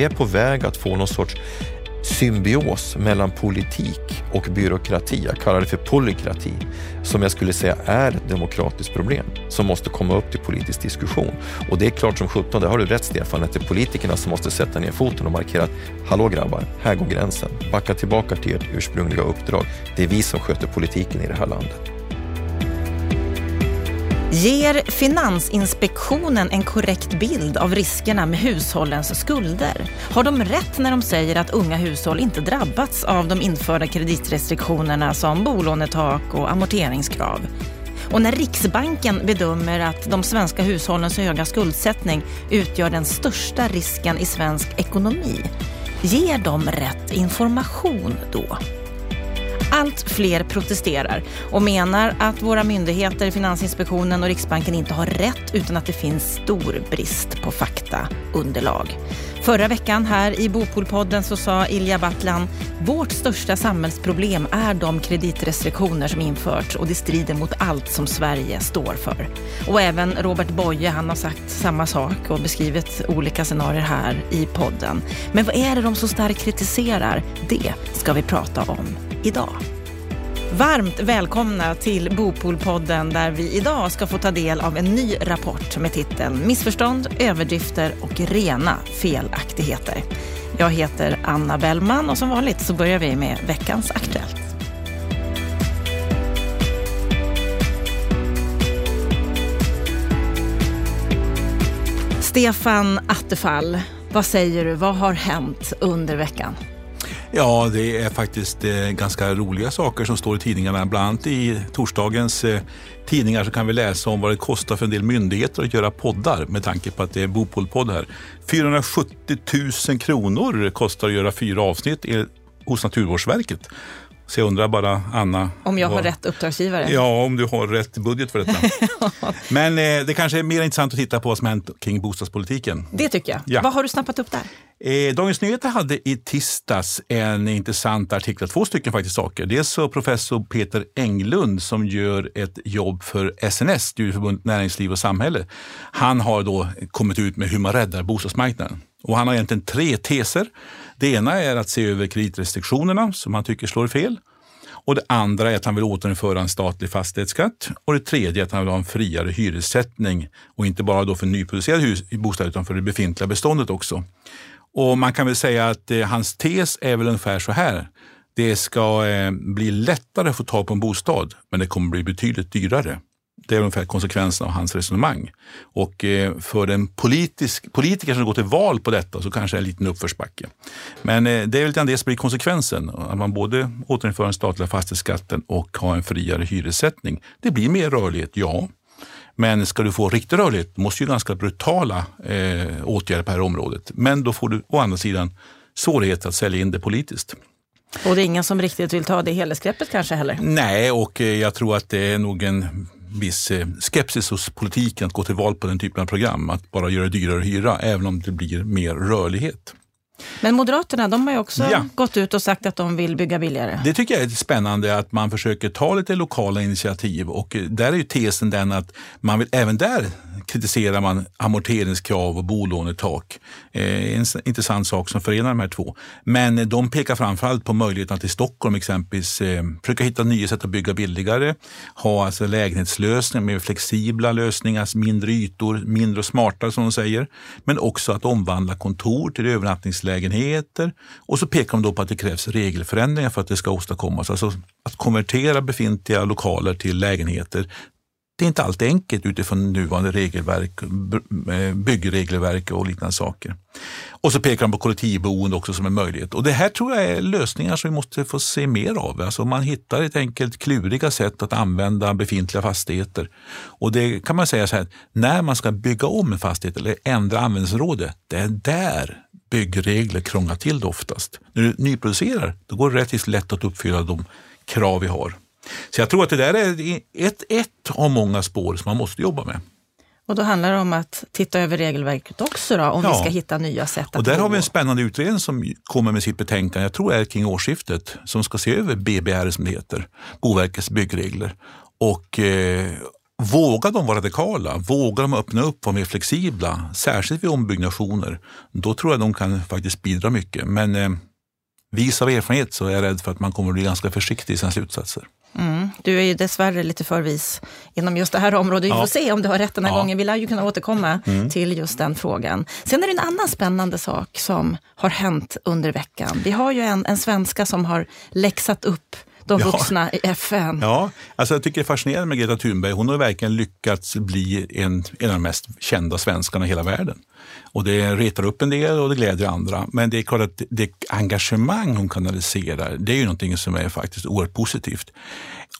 Vi är på väg att få någon sorts symbios mellan politik och byråkrati. Jag kallar det för polykrati, som jag skulle säga är ett demokratiskt problem som måste komma upp till politisk diskussion. Och det är klart som sjutton, det har du rätt Stefan, att det är politikerna som måste sätta ner foten och markera att hallå grabbar, här går gränsen. Backa tillbaka till ert ursprungliga uppdrag. Det är vi som sköter politiken i det här landet. Ger Finansinspektionen en korrekt bild av riskerna med hushållens skulder? Har de rätt när de säger att unga hushåll inte drabbats av de införda kreditrestriktionerna som bolånetak och amorteringskrav? Och när Riksbanken bedömer att de svenska hushållens höga skuldsättning utgör den största risken i svensk ekonomi, ger de rätt information då? Allt fler protesterar och menar att våra myndigheter, Finansinspektionen och Riksbanken inte har rätt utan att det finns stor brist på faktaunderlag. Förra veckan här i Bopolpodden så sa Ilja Battlan, vårt största samhällsproblem är de kreditrestriktioner som införts och det strider mot allt som Sverige står för. Och även Robert Boye, han har sagt samma sak och beskrivit olika scenarier här i podden. Men vad är det de så starkt kritiserar? Det ska vi prata om idag. Varmt välkomna till Bopolpodden där vi idag ska få ta del av en ny rapport med titeln Missförstånd, överdrifter och rena felaktigheter. Jag heter Anna Bellman och som vanligt så börjar vi med veckans Aktuellt. Stefan Attefall, vad säger du? Vad har hänt under veckan? Ja, det är faktiskt eh, ganska roliga saker som står i tidningarna. Bland annat i torsdagens eh, tidningar så kan vi läsa om vad det kostar för en del myndigheter att göra poddar med tanke på att det är Bopolpodd här. 470 000 kronor kostar att göra fyra avsnitt hos Naturvårdsverket. Så jag undrar bara, Anna. Om jag vad... har rätt uppdragsgivare? Ja, om du har rätt budget för detta. Men eh, det kanske är mer intressant att titta på vad som hänt kring bostadspolitiken. Det tycker jag. Ja. Vad har du snappat upp där? Eh, Dagens Nyheter hade i tisdags en intressant artikel, två stycken faktiskt saker. Dels så professor Peter Englund som gör ett jobb för SNS, Studieförbundet Näringsliv och Samhälle. Han har då kommit ut med hur man räddar bostadsmarknaden. Och han har egentligen tre teser. Det ena är att se över kreditrestriktionerna som han tycker slår fel. Och Det andra är att han vill återinföra en statlig fastighetsskatt. Och det tredje är att han vill ha en friare hyressättning och inte bara då för nyproducerade hus, bostäder utan för det befintliga beståndet också. Och Man kan väl säga att eh, hans tes är väl ungefär så här. Det ska eh, bli lättare att få tag på en bostad, men det kommer bli betydligt dyrare. Det är ungefär konsekvensen av hans resonemang. Och eh, för en politisk, politiker som går till val på detta så kanske det är en liten uppförsbacke. Men eh, det är väl det som blir konsekvensen. Att man både återinför den statliga fastighetsskatten och har en friare hyressättning. Det blir mer rörlighet, ja. Men ska du få riktig rörlighet måste ju ganska brutala eh, åtgärder på det här området. Men då får du å andra sidan svårigheter att sälja in det politiskt. Och det är ingen som riktigt vill ta det helhetsgreppet kanske heller? Nej, och jag tror att det är nog en viss eh, skepsis hos politiken att gå till val på den typen av program. Att bara göra det dyrare att hyra, även om det blir mer rörlighet. Men Moderaterna de har ju också ja. gått ut och sagt att de vill bygga billigare. Det tycker jag är spännande att man försöker ta lite lokala initiativ och där är ju tesen den att man vill även där kritiserar man amorteringskrav och bolånetak. Eh, en intressant sak som förenar de här två. Men de pekar framförallt på möjligheterna till Stockholm exempelvis. Eh, försöka hitta nya sätt att bygga billigare, ha alltså lägenhetslösningar med flexibla lösningar, mindre ytor, mindre och smartare som de säger. Men också att omvandla kontor till övernattningslägenheter. Och så pekar de då på att det krävs regelförändringar för att det ska åstadkommas. Alltså att konvertera befintliga lokaler till lägenheter det är inte alltid enkelt utifrån nuvarande regelverk, eh, byggregelverk och liknande saker. Och så pekar de på kollektivboende också som en möjlighet. Och det här tror jag är lösningar som vi måste få se mer av. Alltså man hittar ett enkelt kluriga sätt att använda befintliga fastigheter. Och det kan man säga så här, när man ska bygga om en fastighet eller ändra användningsområde, det är där byggregler krånglar till det oftast. När du nyproducerar, då går det relativt lätt att uppfylla de krav vi har. Så jag tror att det där är ett, ett av många spår som man måste jobba med. Och då handlar det om att titta över regelverket också då, om ja. vi ska hitta nya sätt att Och där har vi en spännande utredning som kommer med sitt betänkande, jag tror det är kring årsskiftet, som ska se över BBR som det heter, Boverkets byggregler. Och eh, Vågar de vara radikala, vågar de öppna upp och vara mer flexibla, särskilt vid ombyggnationer, då tror jag de kan faktiskt bidra mycket. Men eh, vis av erfarenhet så är jag rädd för att man kommer att bli ganska försiktig i sina slutsatser. Mm. Du är ju dessvärre lite förvis inom just det här området. Vi ja. får se om du har rätt den här ja. gången. Vi lär ju kunna återkomma mm. till just den frågan. Sen är det en annan spännande sak som har hänt under veckan. Vi har ju en, en svenska som har läxat upp de vuxna i FN. Ja, alltså jag tycker det är fascinerande med Greta Thunberg. Hon har verkligen lyckats bli en, en av de mest kända svenskarna i hela världen. Och det retar upp en del och det glädjer andra. Men det är klart att det engagemang hon kanaliserar, det är ju någonting som är faktiskt oerhört positivt.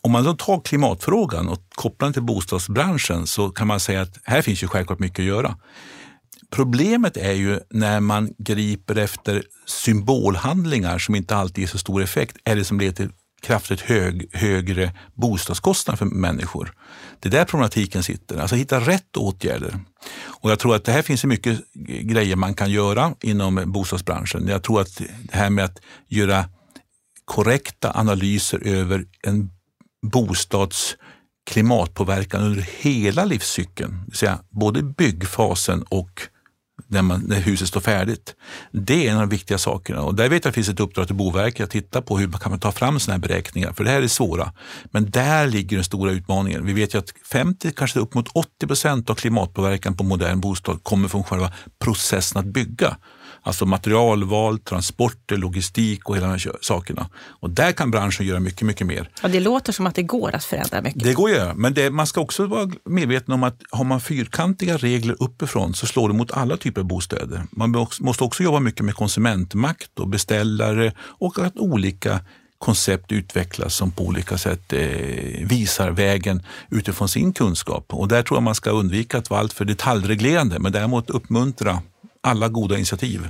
Om man då tar klimatfrågan och kopplar den till bostadsbranschen så kan man säga att här finns ju självklart mycket att göra. Problemet är ju när man griper efter symbolhandlingar som inte alltid ger så stor effekt eller som leder till kraftigt hög, högre bostadskostnader för människor. Det är där problematiken sitter, alltså hitta rätt åtgärder. Och jag tror att det här finns mycket grejer man kan göra inom bostadsbranschen. Jag tror att det här med att göra korrekta analyser över en bostads klimatpåverkan under hela livscykeln, det vill säga både byggfasen och när, man, när huset står färdigt. Det är en av de viktiga sakerna och där vet jag att det finns ett uppdrag till Boverket att titta på hur man kan ta fram sådana här beräkningar, för det här är svåra. Men där ligger den stora utmaningen. Vi vet ju att 50, kanske upp mot 80 procent av klimatpåverkan på modern bostad kommer från själva processen att bygga. Alltså materialval, transporter, logistik och hela de här sakerna. Och där kan branschen göra mycket, mycket mer. Ja, det låter som att det går att förändra mycket. Det går att göra, men det, man ska också vara medveten om att har man fyrkantiga regler uppifrån så slår det mot alla typer av bostäder. Man måste också jobba mycket med konsumentmakt och beställare och att olika koncept utvecklas som på olika sätt eh, visar vägen utifrån sin kunskap. Och där tror jag man ska undvika att vara alltför detaljreglerande men däremot uppmuntra alla goda initiativ.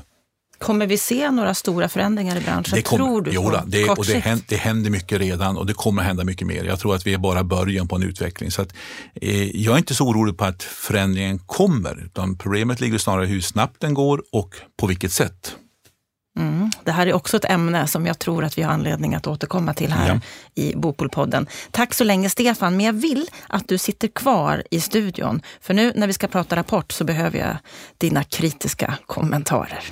Kommer vi se några stora förändringar i branschen? Det kommer, tror du? Jo, det, och det, händer, det händer mycket redan och det kommer hända mycket mer. Jag tror att vi är bara början på en utveckling. Så att, eh, jag är inte så orolig på att förändringen kommer, utan problemet ligger snarare i hur snabbt den går och på vilket sätt. Det här är också ett ämne som jag tror att vi har anledning att återkomma till här ja. i Bopolpodden. Tack så länge Stefan, men jag vill att du sitter kvar i studion. För nu när vi ska prata rapport så behöver jag dina kritiska kommentarer.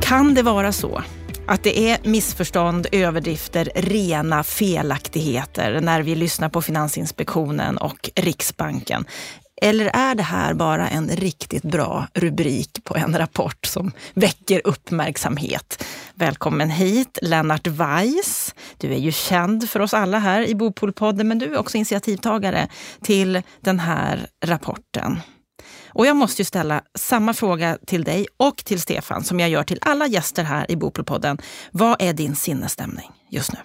Kan det vara så att det är missförstånd, överdrifter, rena felaktigheter när vi lyssnar på Finansinspektionen och Riksbanken? Eller är det här bara en riktigt bra rubrik på en rapport som väcker uppmärksamhet? Välkommen hit Lennart Weiss. Du är ju känd för oss alla här i Bopolpodden, men du är också initiativtagare till den här rapporten. Och jag måste ju ställa samma fråga till dig och till Stefan som jag gör till alla gäster här i Bopelpodden. Vad är din sinnesstämning just nu?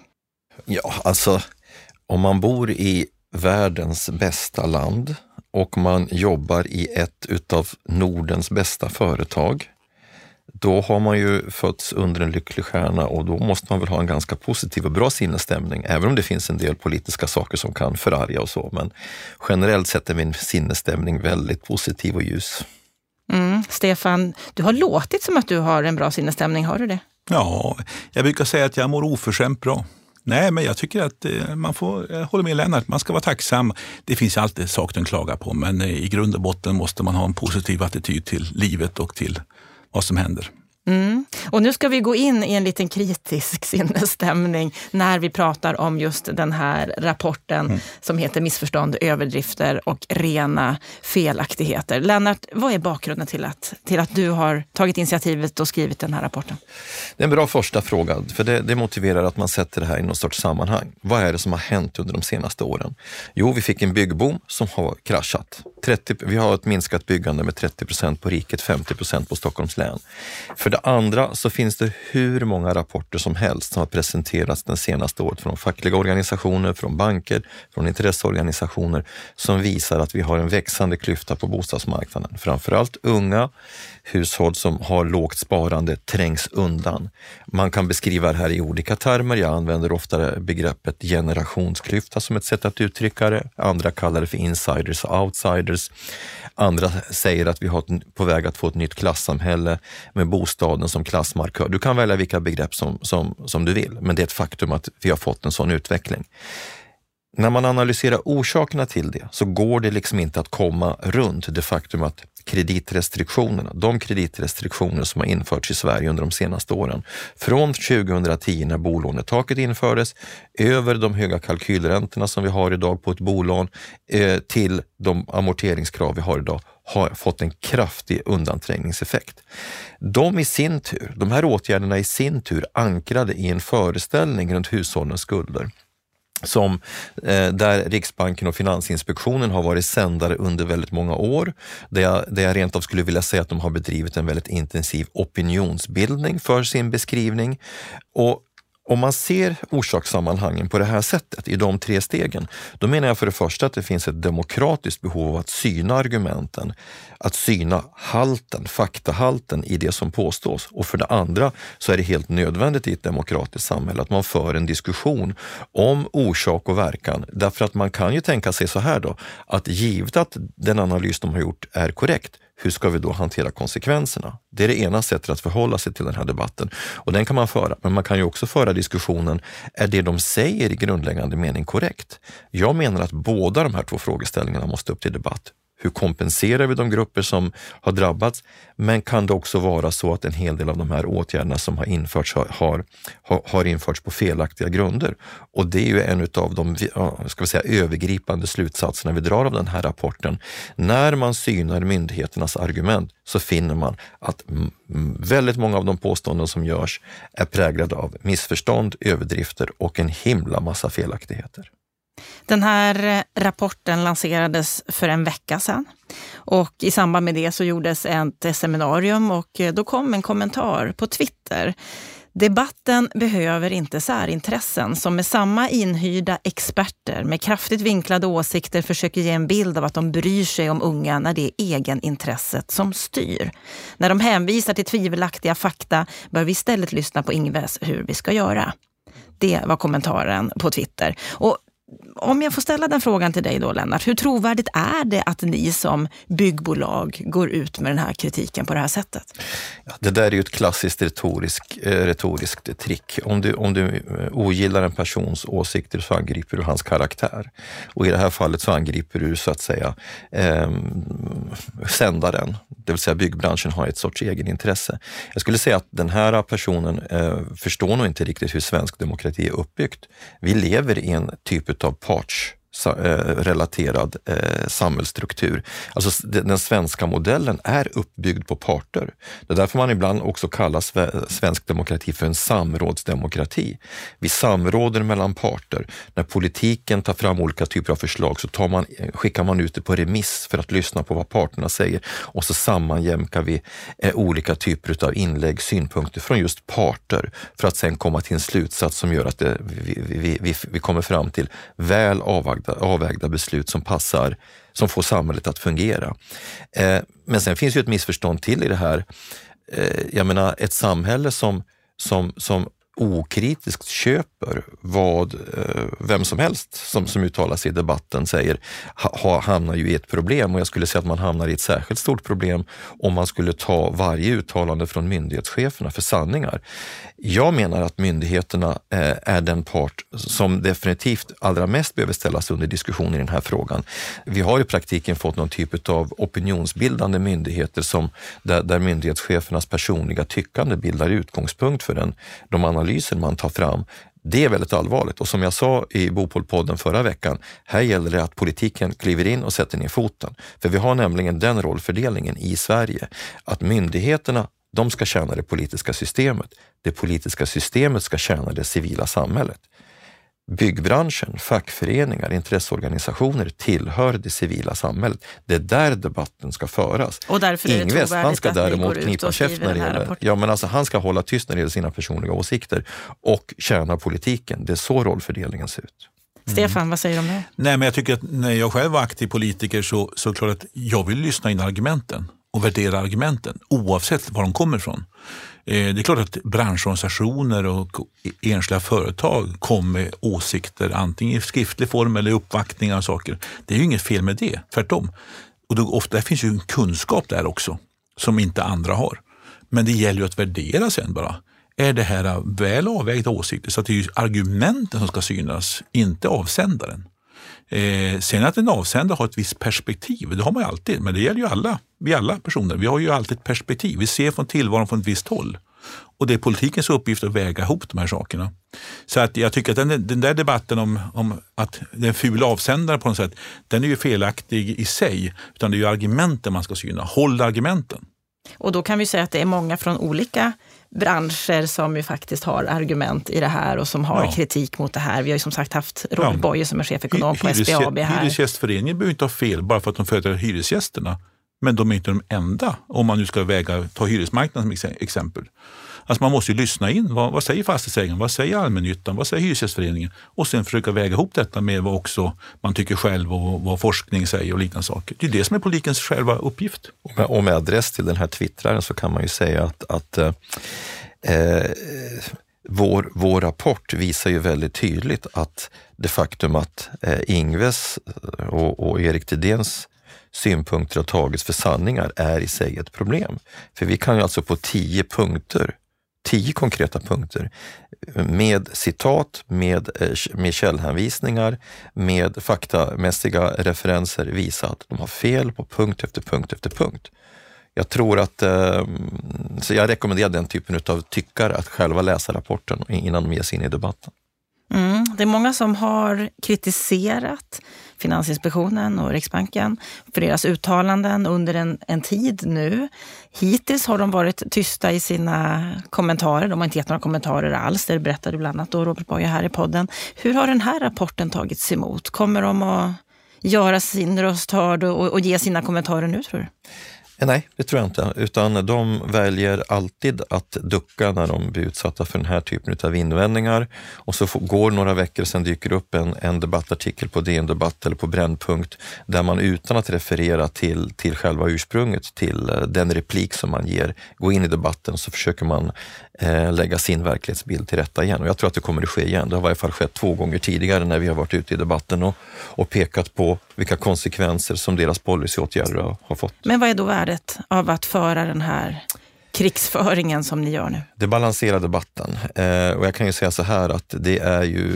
Ja, alltså om man bor i världens bästa land och man jobbar i ett utav Nordens bästa företag då har man ju fötts under en lycklig stjärna och då måste man väl ha en ganska positiv och bra sinnesstämning, även om det finns en del politiska saker som kan förarga och så. Men generellt sett är min sinnesstämning väldigt positiv och ljus. Mm. Stefan, du har låtit som att du har en bra sinnesstämning, har du det? Ja, jag brukar säga att jag mår oförskämt bra. Nej, men jag tycker att eh, man får, jag håller med Lennart, man ska vara tacksam. Det finns alltid saker att klaga på, men eh, i grund och botten måste man ha en positiv attityd till livet och till vad som händer. Mm. Och nu ska vi gå in i en liten kritisk sinnesstämning när vi pratar om just den här rapporten mm. som heter Missförstånd, överdrifter och rena felaktigheter. Lennart, vad är bakgrunden till att, till att du har tagit initiativet och skrivit den här rapporten? Det är en bra första fråga, för det, det motiverar att man sätter det här i någon sorts sammanhang. Vad är det som har hänt under de senaste åren? Jo, vi fick en byggboom som har kraschat. 30, vi har ett minskat byggande med 30 procent på riket, 50 procent på Stockholms län. För det andra så finns det hur många rapporter som helst som har presenterats den senaste året från fackliga organisationer, från banker, från intresseorganisationer som visar att vi har en växande klyfta på bostadsmarknaden. Framförallt unga hushåll som har lågt sparande trängs undan. Man kan beskriva det här i olika termer. Jag använder ofta begreppet generationsklyfta som ett sätt att uttrycka det. Andra kallar det för insiders och outsiders. Andra säger att vi har på väg att få ett nytt klassamhälle med bostaden som klassmarkör. Du kan välja vilka begrepp som, som, som du vill, men det är ett faktum att vi har fått en sån utveckling. När man analyserar orsakerna till det så går det liksom inte att komma runt det faktum att kreditrestriktionerna, de kreditrestriktioner som har införts i Sverige under de senaste åren, från 2010 när bolånetaket infördes, över de höga kalkylräntorna som vi har idag på ett bolån, eh, till de amorteringskrav vi har idag, har fått en kraftig undanträngningseffekt. De i sin tur, de här åtgärderna i sin tur ankrade i en föreställning runt hushållens skulder som, eh, där Riksbanken och Finansinspektionen har varit sändare under väldigt många år. Där jag, där jag rent av skulle vilja säga att de har bedrivit en väldigt intensiv opinionsbildning för sin beskrivning. Och om man ser orsakssammanhangen på det här sättet, i de tre stegen, då menar jag för det första att det finns ett demokratiskt behov av att syna argumenten, att syna halten, faktahalten i det som påstås. Och för det andra så är det helt nödvändigt i ett demokratiskt samhälle att man för en diskussion om orsak och verkan. Därför att man kan ju tänka sig så här då, att givet att den analys de har gjort är korrekt, hur ska vi då hantera konsekvenserna? Det är det ena sättet att förhålla sig till den här debatten och den kan man föra. Men man kan ju också föra diskussionen, är det de säger i grundläggande mening korrekt? Jag menar att båda de här två frågeställningarna måste upp till debatt. Hur kompenserar vi de grupper som har drabbats? Men kan det också vara så att en hel del av de här åtgärderna som har införts har, har, har införts på felaktiga grunder? Och det är ju en av de ska vi säga, övergripande slutsatserna vi drar av den här rapporten. När man synar myndigheternas argument så finner man att väldigt många av de påståenden som görs är präglade av missförstånd, överdrifter och en himla massa felaktigheter. Den här eh, rapporten lanserades för en vecka sedan och i samband med det så gjordes ett seminarium och eh, då kom en kommentar på Twitter. Debatten behöver inte särintressen som med samma inhyrda experter med kraftigt vinklade åsikter försöker ge en bild av att de bryr sig om unga när det är egenintresset som styr. När de hänvisar till tvivelaktiga fakta bör vi istället lyssna på Ingves hur vi ska göra. Det var kommentaren på Twitter. Och om jag får ställa den frågan till dig då Lennart, hur trovärdigt är det att ni som byggbolag går ut med den här kritiken på det här sättet? Ja, det där är ju ett klassiskt retorisk, eh, retoriskt trick. Om du, om du eh, ogillar en persons åsikter så angriper du hans karaktär. Och i det här fallet så angriper du så att säga eh, sändaren, det vill säga byggbranschen har ett sorts egenintresse. Jag skulle säga att den här personen eh, förstår nog inte riktigt hur svensk demokrati är uppbyggt. Vi lever i en typ av parts Eh, Eh, relaterad eh, samhällsstruktur. Alltså den svenska modellen är uppbyggd på parter. Det är därför man ibland också kallar svensk demokrati för en samrådsdemokrati. Vi samråder mellan parter. När politiken tar fram olika typer av förslag så tar man, eh, skickar man ut det på remiss för att lyssna på vad parterna säger och så sammanjämkar vi eh, olika typer av inlägg, synpunkter från just parter för att sen komma till en slutsats som gör att eh, det, vi, vi, vi, vi kommer fram till väl avvägda avvägda, avvägda beslut som passar, som får samhället att fungera. Eh, men sen finns ju ett missförstånd till i det här. Eh, jag menar ett samhälle som, som, som okritiskt köper vad eh, vem som helst som, som uttalar sig i debatten säger ha, hamnar ju i ett problem och jag skulle säga att man hamnar i ett särskilt stort problem om man skulle ta varje uttalande från myndighetscheferna för sanningar. Jag menar att myndigheterna eh, är den part som definitivt allra mest behöver ställas under diskussion i den här frågan. Vi har i praktiken fått någon typ av opinionsbildande myndigheter som, där, där myndighetschefernas personliga tyckande bildar utgångspunkt för den, de analyser man tar fram. Det är väldigt allvarligt och som jag sa i Bopolpodden förra veckan, här gäller det att politiken kliver in och sätter ner foten. För vi har nämligen den rollfördelningen i Sverige att myndigheterna de ska tjäna det politiska systemet. Det politiska systemet ska tjäna det civila samhället. Byggbranschen, fackföreningar, intresseorganisationer tillhör det civila samhället. Det är där debatten ska föras. Och därför är det Ingves, han ska däremot knipa käft när det gäller, ja, men alltså, han ska hålla tyst när det gäller sina personliga åsikter och tjäna politiken. Det är så rollfördelningen ser ut. Mm. Stefan, vad säger du om det? Nej, men jag tycker att när jag själv var aktiv politiker så, så klart att jag vill lyssna in argumenten och värdera argumenten oavsett var de kommer ifrån. Eh, det är klart att branschorganisationer och enskilda företag kommer med åsikter antingen i skriftlig form eller i uppvaktningar och saker. Det är ju inget fel med det, tvärtom. Och då, ofta finns ju en kunskap där också som inte andra har. Men det gäller ju att värdera sen bara. Är det här väl avvägda åsikter? Så att det är ju argumenten som ska synas, inte avsändaren. Eh, sen att en avsändare har ett visst perspektiv, det har man ju alltid, men det gäller ju alla, vi alla personer. Vi har ju alltid ett perspektiv, vi ser från tillvaron från ett visst håll. Och det är politikens uppgift att väga ihop de här sakerna. Så att jag tycker att den, den där debatten om, om att det är en ful avsändare på något sätt, den är ju felaktig i sig. Utan det är ju argumenten man ska syna. Håll argumenten. Och då kan vi säga att det är många från olika branscher som ju faktiskt har argument i det här och som har ja. kritik mot det här. Vi har ju som sagt haft Robert ja. Boye som är chefekonom på SBAB här. Hyresgästföreningen behöver inte ha fel bara för att de företräder hyresgästerna. Men de är inte de enda, om man nu ska väga, ta hyresmarknaden som exempel. Alltså man måste ju lyssna in. Vad, vad säger fastighetsägaren? Vad säger allmännyttan? Vad säger Hyresgästföreningen? Och sen försöka väga ihop detta med vad också man tycker själv och vad forskning säger och liknande saker. Det är det som är politikens själva uppgift. Och med adress till den här twittraren så kan man ju säga att, att eh, eh, vår, vår rapport visar ju väldigt tydligt att det faktum att eh, Ingves eh, och, och Erik Thedéens synpunkter har tagits för sanningar är i sig ett problem. För vi kan ju alltså på tio punkter tio konkreta punkter med citat, med, eh, med källhänvisningar, med faktamässiga referenser visa att de har fel på punkt efter punkt efter punkt. Jag tror att, eh, så jag rekommenderar den typen av tyckare att själva läsa rapporten innan de ger sig in i debatten. Mm, det är många som har kritiserat Finansinspektionen och Riksbanken för deras uttalanden under en, en tid nu. Hittills har de varit tysta i sina kommentarer. De har inte gett några kommentarer alls. Det berättade bland annat då Robert Boye här i podden. Hur har den här rapporten tagits emot? Kommer de att göra sin röst hörd och, och ge sina kommentarer nu tror du? Eh, nej, det tror jag inte, utan de väljer alltid att ducka när de blir utsatta för den här typen av invändningar. Och så går några veckor, sen dyker upp en, en debattartikel på DN Debatt eller på Brännpunkt där man utan att referera till, till själva ursprunget, till eh, den replik som man ger, går in i debatten så försöker man eh, lägga sin verklighetsbild till rätta igen. Och jag tror att det kommer att ske igen. Det har i varje fall skett två gånger tidigare när vi har varit ute i debatten och, och pekat på vilka konsekvenser som deras policyåtgärder har, fått. Men vad är då värdet av att föra den här krigsföringen som ni gör nu? Det balanserar debatten. Eh, och jag kan ju säga så här att det är ju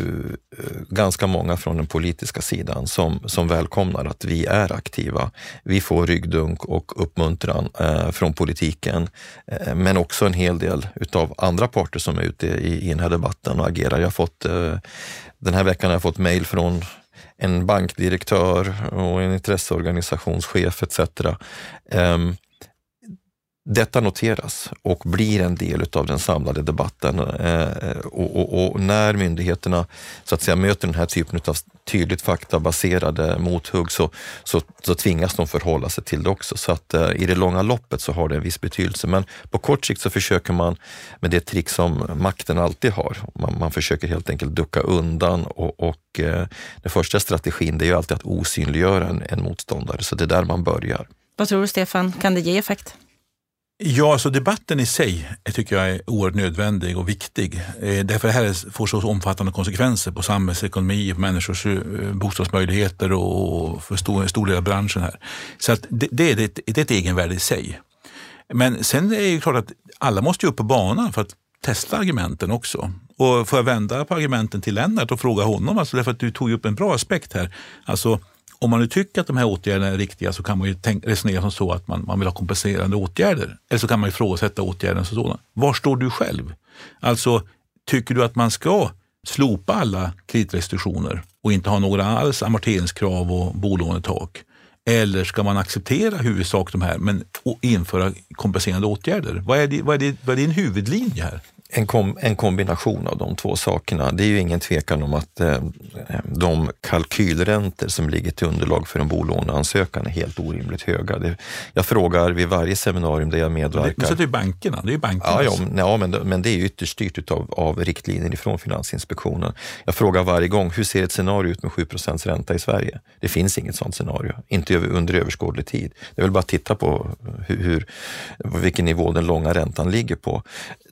eh, ganska många från den politiska sidan som, som välkomnar att vi är aktiva. Vi får ryggdunk och uppmuntran eh, från politiken, eh, men också en hel del utav andra parter som är ute i, i den här debatten och agerar. Jag har fått, eh, den här veckan har jag fått mejl från en bankdirektör och en intresseorganisationschef etc. Um, ehm, detta noteras och blir en del av den samlade debatten. Eh, och, och, och, när myndigheterna så att säga möter den här typen av tydligt faktabaserade mothugg så, så, så tvingas de förhålla sig till det också. Så att eh, i det långa loppet så har det en viss betydelse. Men på kort sikt så försöker man med det trick som makten alltid har. Man, man försöker helt enkelt ducka undan och, och eh, den första strategin det är ju alltid att osynliggöra en, en motståndare. Så det är där man börjar. Vad tror du Stefan, kan det ge effekt? Ja, alltså debatten i sig tycker jag är oerhört nödvändig och viktig. Eh, därför det här får så omfattande konsekvenser på samhällsekonomi, på människors eh, bostadsmöjligheter och för stor, stor del av branschen här. Så att det, det, är ett, det är ett egenvärde i sig. Men sen är det klart att alla måste upp på banan för att testa argumenten också. Och får jag vända på argumenten till Lennart och fråga honom, alltså därför att du tog upp en bra aspekt här. Alltså om man nu tycker att de här åtgärderna är riktiga så kan man ju tänka, resonera som så att man, man vill ha kompenserande åtgärder. Eller så kan man ifrågasätta åtgärden som sådan. Var står du själv? Alltså, tycker du att man ska slopa alla kreditrestriktioner och inte ha några alls amorteringskrav och bolånetak? Eller ska man acceptera huvudsak de här men införa kompenserande åtgärder? Vad är, det, vad, är det, vad är din huvudlinje här? En, kom, en kombination av de två sakerna. Det är ju ingen tvekan om att eh, de kalkylräntor som ligger till underlag för en bolåneansökan är helt orimligt höga. Det, jag frågar vid varje seminarium där jag medverkar. Men så det är bankerna? Det är bankerna. Ja, ja, ja men, men det är ytterst styrt utav, av riktlinjer ifrån Finansinspektionen. Jag frågar varje gång, hur ser ett scenario ut med 7% ränta i Sverige? Det finns inget sådant scenario, inte under överskådlig tid. Det är väl bara att titta på hur, hur, vilken nivå den långa räntan ligger på.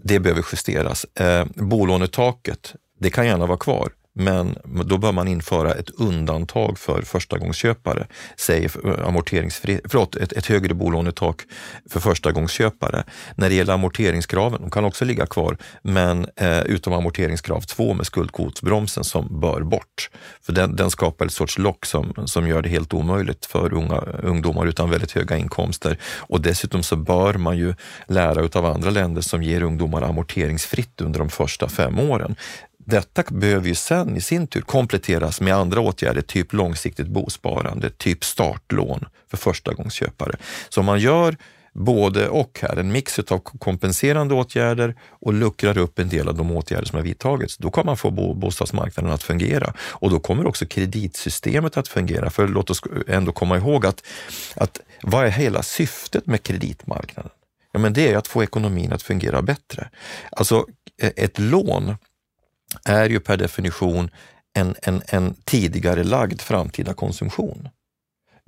Det behöver justeras. Eh, bolånetaket, det kan gärna vara kvar, men då bör man införa ett undantag för förstagångsköpare. Säg eh, amorteringsfri, förlåt, ett, ett högre bolånetak för förstagångsköpare. När det gäller amorteringskraven, de kan också ligga kvar, men eh, utom amorteringskrav 2 med skuldkvotsbromsen som bör bort. För den, den skapar ett sorts lock som, som gör det helt omöjligt för unga, ungdomar utan väldigt höga inkomster. Och dessutom så bör man ju lära av andra länder som ger ungdomar amorteringsfritt under de första fem åren. Detta behöver ju sen i sin tur kompletteras med andra åtgärder, typ långsiktigt bosparande, typ startlån för förstagångsköpare. Så man gör både och här, en mix av kompenserande åtgärder och luckrar upp en del av de åtgärder som har vidtagits, då kan man få bostadsmarknaden att fungera och då kommer också kreditsystemet att fungera. För låt oss ändå komma ihåg att, att vad är hela syftet med kreditmarknaden? Ja, men det är att få ekonomin att fungera bättre. Alltså e- ett lån är ju per definition en, en, en tidigare lagd framtida konsumtion.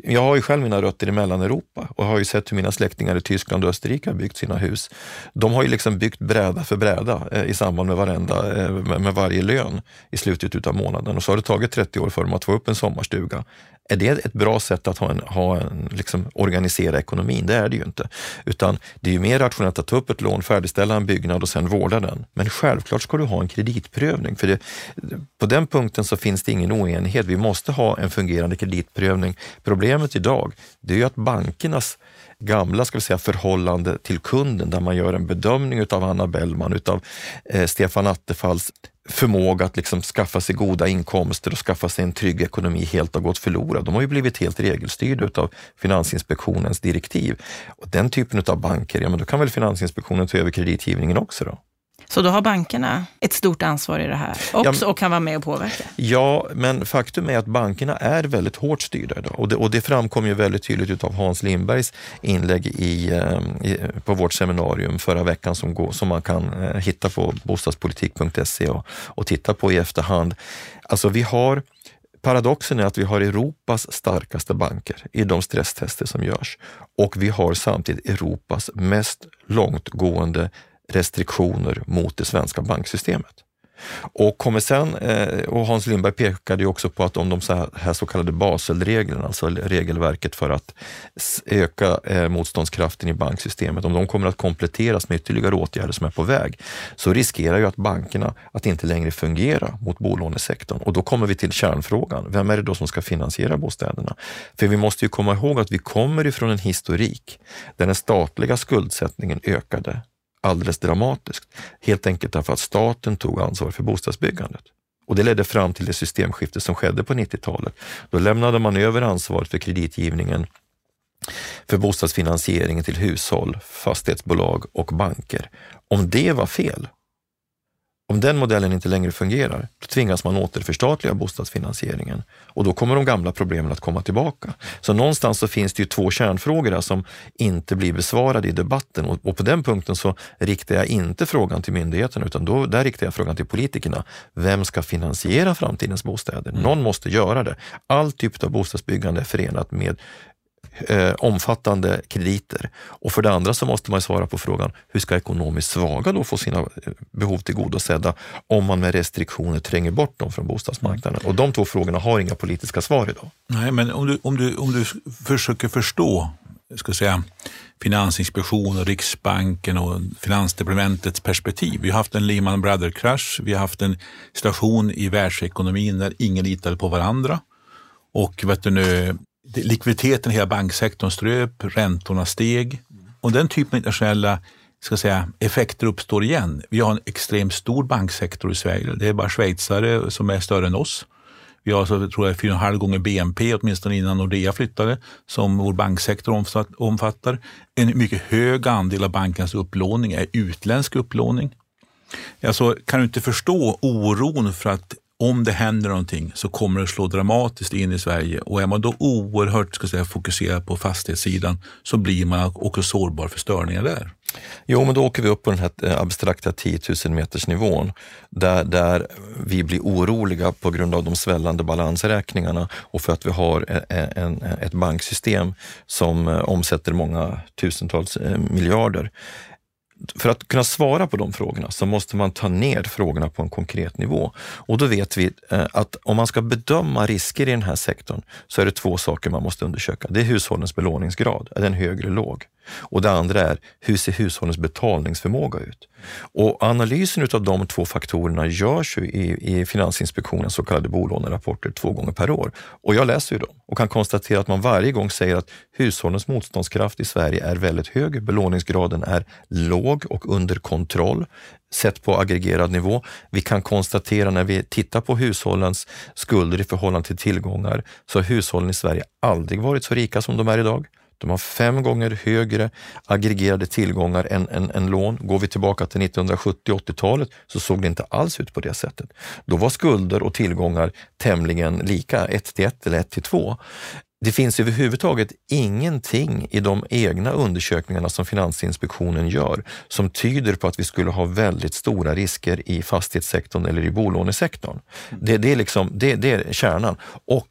Jag har ju själv mina rötter i Mellaneuropa och har ju sett hur mina släktingar i Tyskland och Österrike har byggt sina hus. De har ju liksom byggt bräda för bräda eh, i samband med, varenda, eh, med varje lön i slutet av månaden och så har det tagit 30 år för dem att få upp en sommarstuga. Är det ett bra sätt att ha en, ha en, liksom organisera ekonomin? Det är det ju inte. Utan det är ju mer rationellt att ta upp ett lån, färdigställa en byggnad och sen vårda den. Men självklart ska du ha en kreditprövning. För det, på den punkten så finns det ingen oenighet. Vi måste ha en fungerande kreditprövning. Problemet idag, det är ju att bankernas gamla ska vi säga, förhållande till kunden där man gör en bedömning utav Anna Bellman, utav eh, Stefan Attefalls förmåga att liksom skaffa sig goda inkomster och skaffa sig en trygg ekonomi helt har gått förlorad. De har ju blivit helt regelstyrda av Finansinspektionens direktiv. Och den typen av banker, ja men då kan väl Finansinspektionen ta över kreditgivningen också då? Så då har bankerna ett stort ansvar i det här också ja, och kan vara med och påverka? Ja, men faktum är att bankerna är väldigt hårt styrda idag och det, och det framkom ju väldigt tydligt av Hans Lindbergs inlägg i, eh, i, på vårt seminarium förra veckan som, går, som man kan eh, hitta på bostadspolitik.se och, och titta på i efterhand. Alltså vi har Paradoxen är att vi har Europas starkaste banker i de stresstester som görs och vi har samtidigt Europas mest långtgående restriktioner mot det svenska banksystemet. Och, kommer sen, eh, och Hans Lindberg pekade ju också på att om de så här så kallade Baselreglerna, alltså regelverket för att öka eh, motståndskraften i banksystemet, om de kommer att kompletteras med ytterligare åtgärder som är på väg, så riskerar ju att bankerna att inte längre fungera mot bolånesektorn. Och då kommer vi till kärnfrågan. Vem är det då som ska finansiera bostäderna? För vi måste ju komma ihåg att vi kommer ifrån en historik där den statliga skuldsättningen ökade alldeles dramatiskt. Helt enkelt därför att staten tog ansvar för bostadsbyggandet. Och det ledde fram till det systemskifte som skedde på 90-talet. Då lämnade man över ansvaret för kreditgivningen för bostadsfinansieringen till hushåll, fastighetsbolag och banker. Om det var fel, om den modellen inte längre fungerar, då tvingas man återförstatliga bostadsfinansieringen och då kommer de gamla problemen att komma tillbaka. Så någonstans så finns det ju två kärnfrågor där som inte blir besvarade i debatten och, och på den punkten så riktar jag inte frågan till myndigheterna utan då, där riktar jag frågan till politikerna. Vem ska finansiera framtidens bostäder? Mm. Någon måste göra det. All typ av bostadsbyggande är förenat med eh, omfattande krediter. Och för det andra så måste man svara på frågan, hur ska ekonomiskt svaga då få sina eh, behov tillgodosedda om man med restriktioner tränger bort dem från bostadsmarknaden? Och de två frågorna har inga politiska svar idag. Nej, men om du, om du, om du försöker förstå ska säga, Finansinspektionen, Riksbanken och Finansdepartementets perspektiv. Vi har haft en Lehman Brothers-krasch, vi har haft en situation i världsekonomin där ingen litade på varandra. Och vet du nu, likviditeten i hela banksektorn ströp, räntorna steg och den typen av internationella ska säga, effekter uppstår igen. Vi har en extremt stor banksektor i Sverige. Det är bara schweizare som är större än oss. Vi har, så, tror jag, fyra och en halv gånger BNP, åtminstone innan Nordea flyttade, som vår banksektor omfattar. En mycket hög andel av bankens upplåning är utländsk upplåning. Alltså, kan du inte förstå oron för att om det händer någonting så kommer det slå dramatiskt in i Sverige och är man då oerhört ska säga, fokuserad på fastighetssidan så blir man också sårbar för störningar där. Jo, men då åker vi upp på den här eh, abstrakta 10 000 meters nivån där, där vi blir oroliga på grund av de svällande balansräkningarna och för att vi har eh, eh, en, en, ett banksystem som omsätter många tusentals miljarder för att kunna svara på de frågorna så måste man ta ner frågorna på en konkret nivå. Och då vet vi eh, att om man ska bedöma risker i den här sektorn så är det två saker man måste undersöka. Det är hushållens belåningsgrad, är den hög eller låg? Och det andra är, hur ser hushållens betalningsförmåga ut? Och analysen av de två faktorerna görs ju i, i Finansinspektionens så kallade bolånerapporter två gånger per år. Och jag läser ju dem och kan konstatera att man varje gång säger att hushållens motståndskraft i Sverige är väldigt hög, belåningsgraden är låg och under kontroll sett på aggregerad nivå. Vi kan konstatera när vi tittar på hushållens skulder i förhållande till tillgångar så har hushållen i Sverige aldrig varit så rika som de är idag. De har fem gånger högre aggregerade tillgångar än, än, än lån. Går vi tillbaka till 1970-80-talet så såg det inte alls ut på det sättet. Då var skulder och tillgångar tämligen lika, 1 till 1 eller 1 till 2. Det finns överhuvudtaget ingenting i de egna undersökningarna som Finansinspektionen gör som tyder på att vi skulle ha väldigt stora risker i fastighetssektorn eller i bolånesektorn. Det, det, är, liksom, det, det är kärnan. Och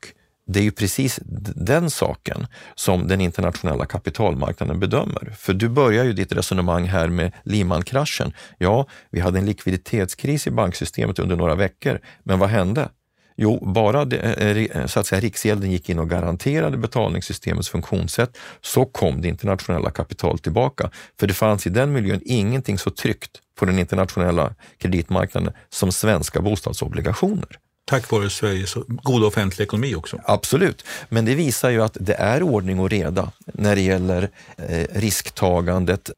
det är ju precis den saken som den internationella kapitalmarknaden bedömer. För du börjar ju ditt resonemang här med Lehman-kraschen. Ja, vi hade en likviditetskris i banksystemet under några veckor, men vad hände? Jo, bara det, eh, eh, eh, så att säga, Riksgälden gick in och garanterade betalningssystemets funktionssätt så kom det internationella kapitalet tillbaka. För det fanns i den miljön ingenting så tryggt på den internationella kreditmarknaden som svenska bostadsobligationer. Tack vare Sveriges goda offentliga ekonomi också. Absolut, men det visar ju att det är ordning och reda när det gäller eh, risktagandet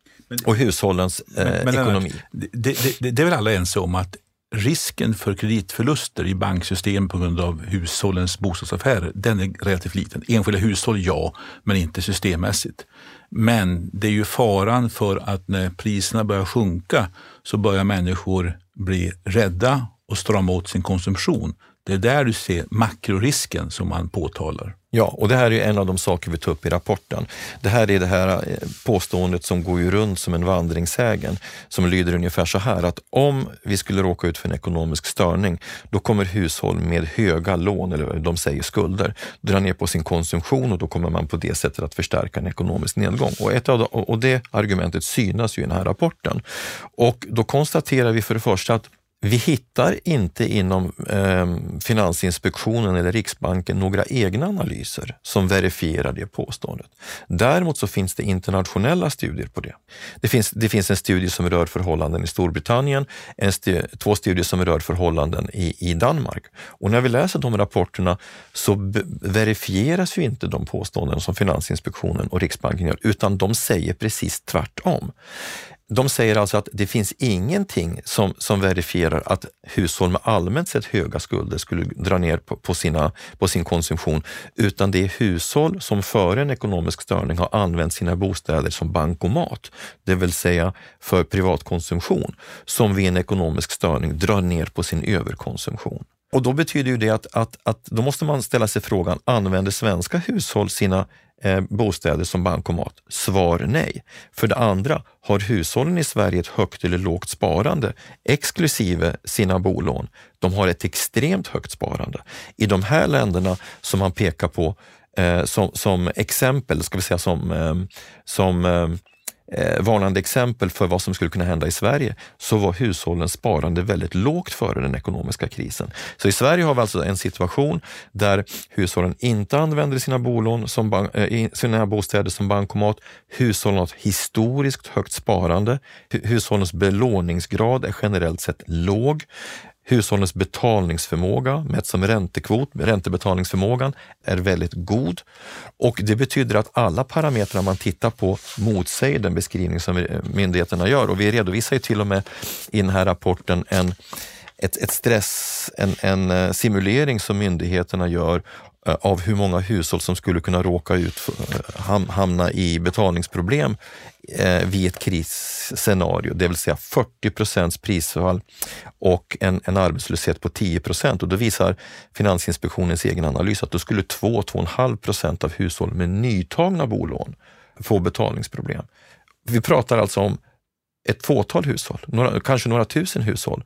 och hushållens eh, men, men, ekonomi. Det, det, det, det är väl alla ense om att risken för kreditförluster i banksystem på grund av hushållens bostadsaffärer, den är relativt liten. Enskilda hushåll, ja, men inte systemmässigt. Men det är ju faran för att när priserna börjar sjunka så börjar människor bli rädda och strama åt sin konsumtion. Det är där du ser makrorisken som man påtalar. Ja, och det här är en av de saker vi tar upp i rapporten. Det här är det här eh, påståendet som går ju runt som en vandringssägen som lyder ungefär så här att om vi skulle råka ut för en ekonomisk störning, då kommer hushåll med höga lån, eller de säger skulder, dra ner på sin konsumtion och då kommer man på det sättet att förstärka en ekonomisk nedgång. Och, ett av de, och det argumentet synas ju i den här rapporten. Och då konstaterar vi för det första att vi hittar inte inom eh, Finansinspektionen eller Riksbanken några egna analyser som verifierar det påståendet. Däremot så finns det internationella studier på det. Det finns, det finns en studie som rör förhållanden i Storbritannien, en stu, två studier som rör förhållanden i, i Danmark. Och när vi läser de rapporterna så verifieras ju inte de påståenden som Finansinspektionen och Riksbanken gör, utan de säger precis tvärtom. De säger alltså att det finns ingenting som, som verifierar att hushåll med allmänt sett höga skulder skulle dra ner på, på, sina, på sin konsumtion, utan det är hushåll som före en ekonomisk störning har använt sina bostäder som bankomat, det vill säga för privatkonsumtion, som vid en ekonomisk störning drar ner på sin överkonsumtion. Och då betyder ju det att, att, att då måste man ställa sig frågan, använder svenska hushåll sina eh, bostäder som bankomat? Svar nej. För det andra, har hushållen i Sverige ett högt eller lågt sparande exklusive sina bolån? De har ett extremt högt sparande. I de här länderna som man pekar på eh, som, som exempel, ska vi säga som, eh, som eh, eh, varnande exempel för vad som skulle kunna hända i Sverige, så var hushållens sparande väldigt lågt före den ekonomiska krisen. Så i Sverige har vi alltså en situation där hushållen inte använder sina, bolån som bank, eh, sina bostäder som bankomat. Hushållen har ett historiskt högt sparande. Hushållens belåningsgrad är generellt sett låg. Hushållens betalningsförmåga, mätt som räntekvot, räntebetalningsförmågan, är väldigt god. Och det betyder att alla parametrar man tittar på motsäger den beskrivning som eh, myndigheterna gör. Och vi redovisar ju till och med i den här rapporten en ett, ett stress, en, en eh, simulering som myndigheterna gör eh, av hur många hushåll som skulle kunna råka ut, hamna i betalningsproblem eh, vid ett krisscenario, det vill säga 40 procents prisfall och en, en arbetslöshet på 10 procent. Och då visar Finansinspektionens egen analys att då skulle 2-2,5 procent av hushåll med nytagna bolån få betalningsproblem. Vi pratar alltså om ett fåtal hushåll, några, kanske några tusen hushåll.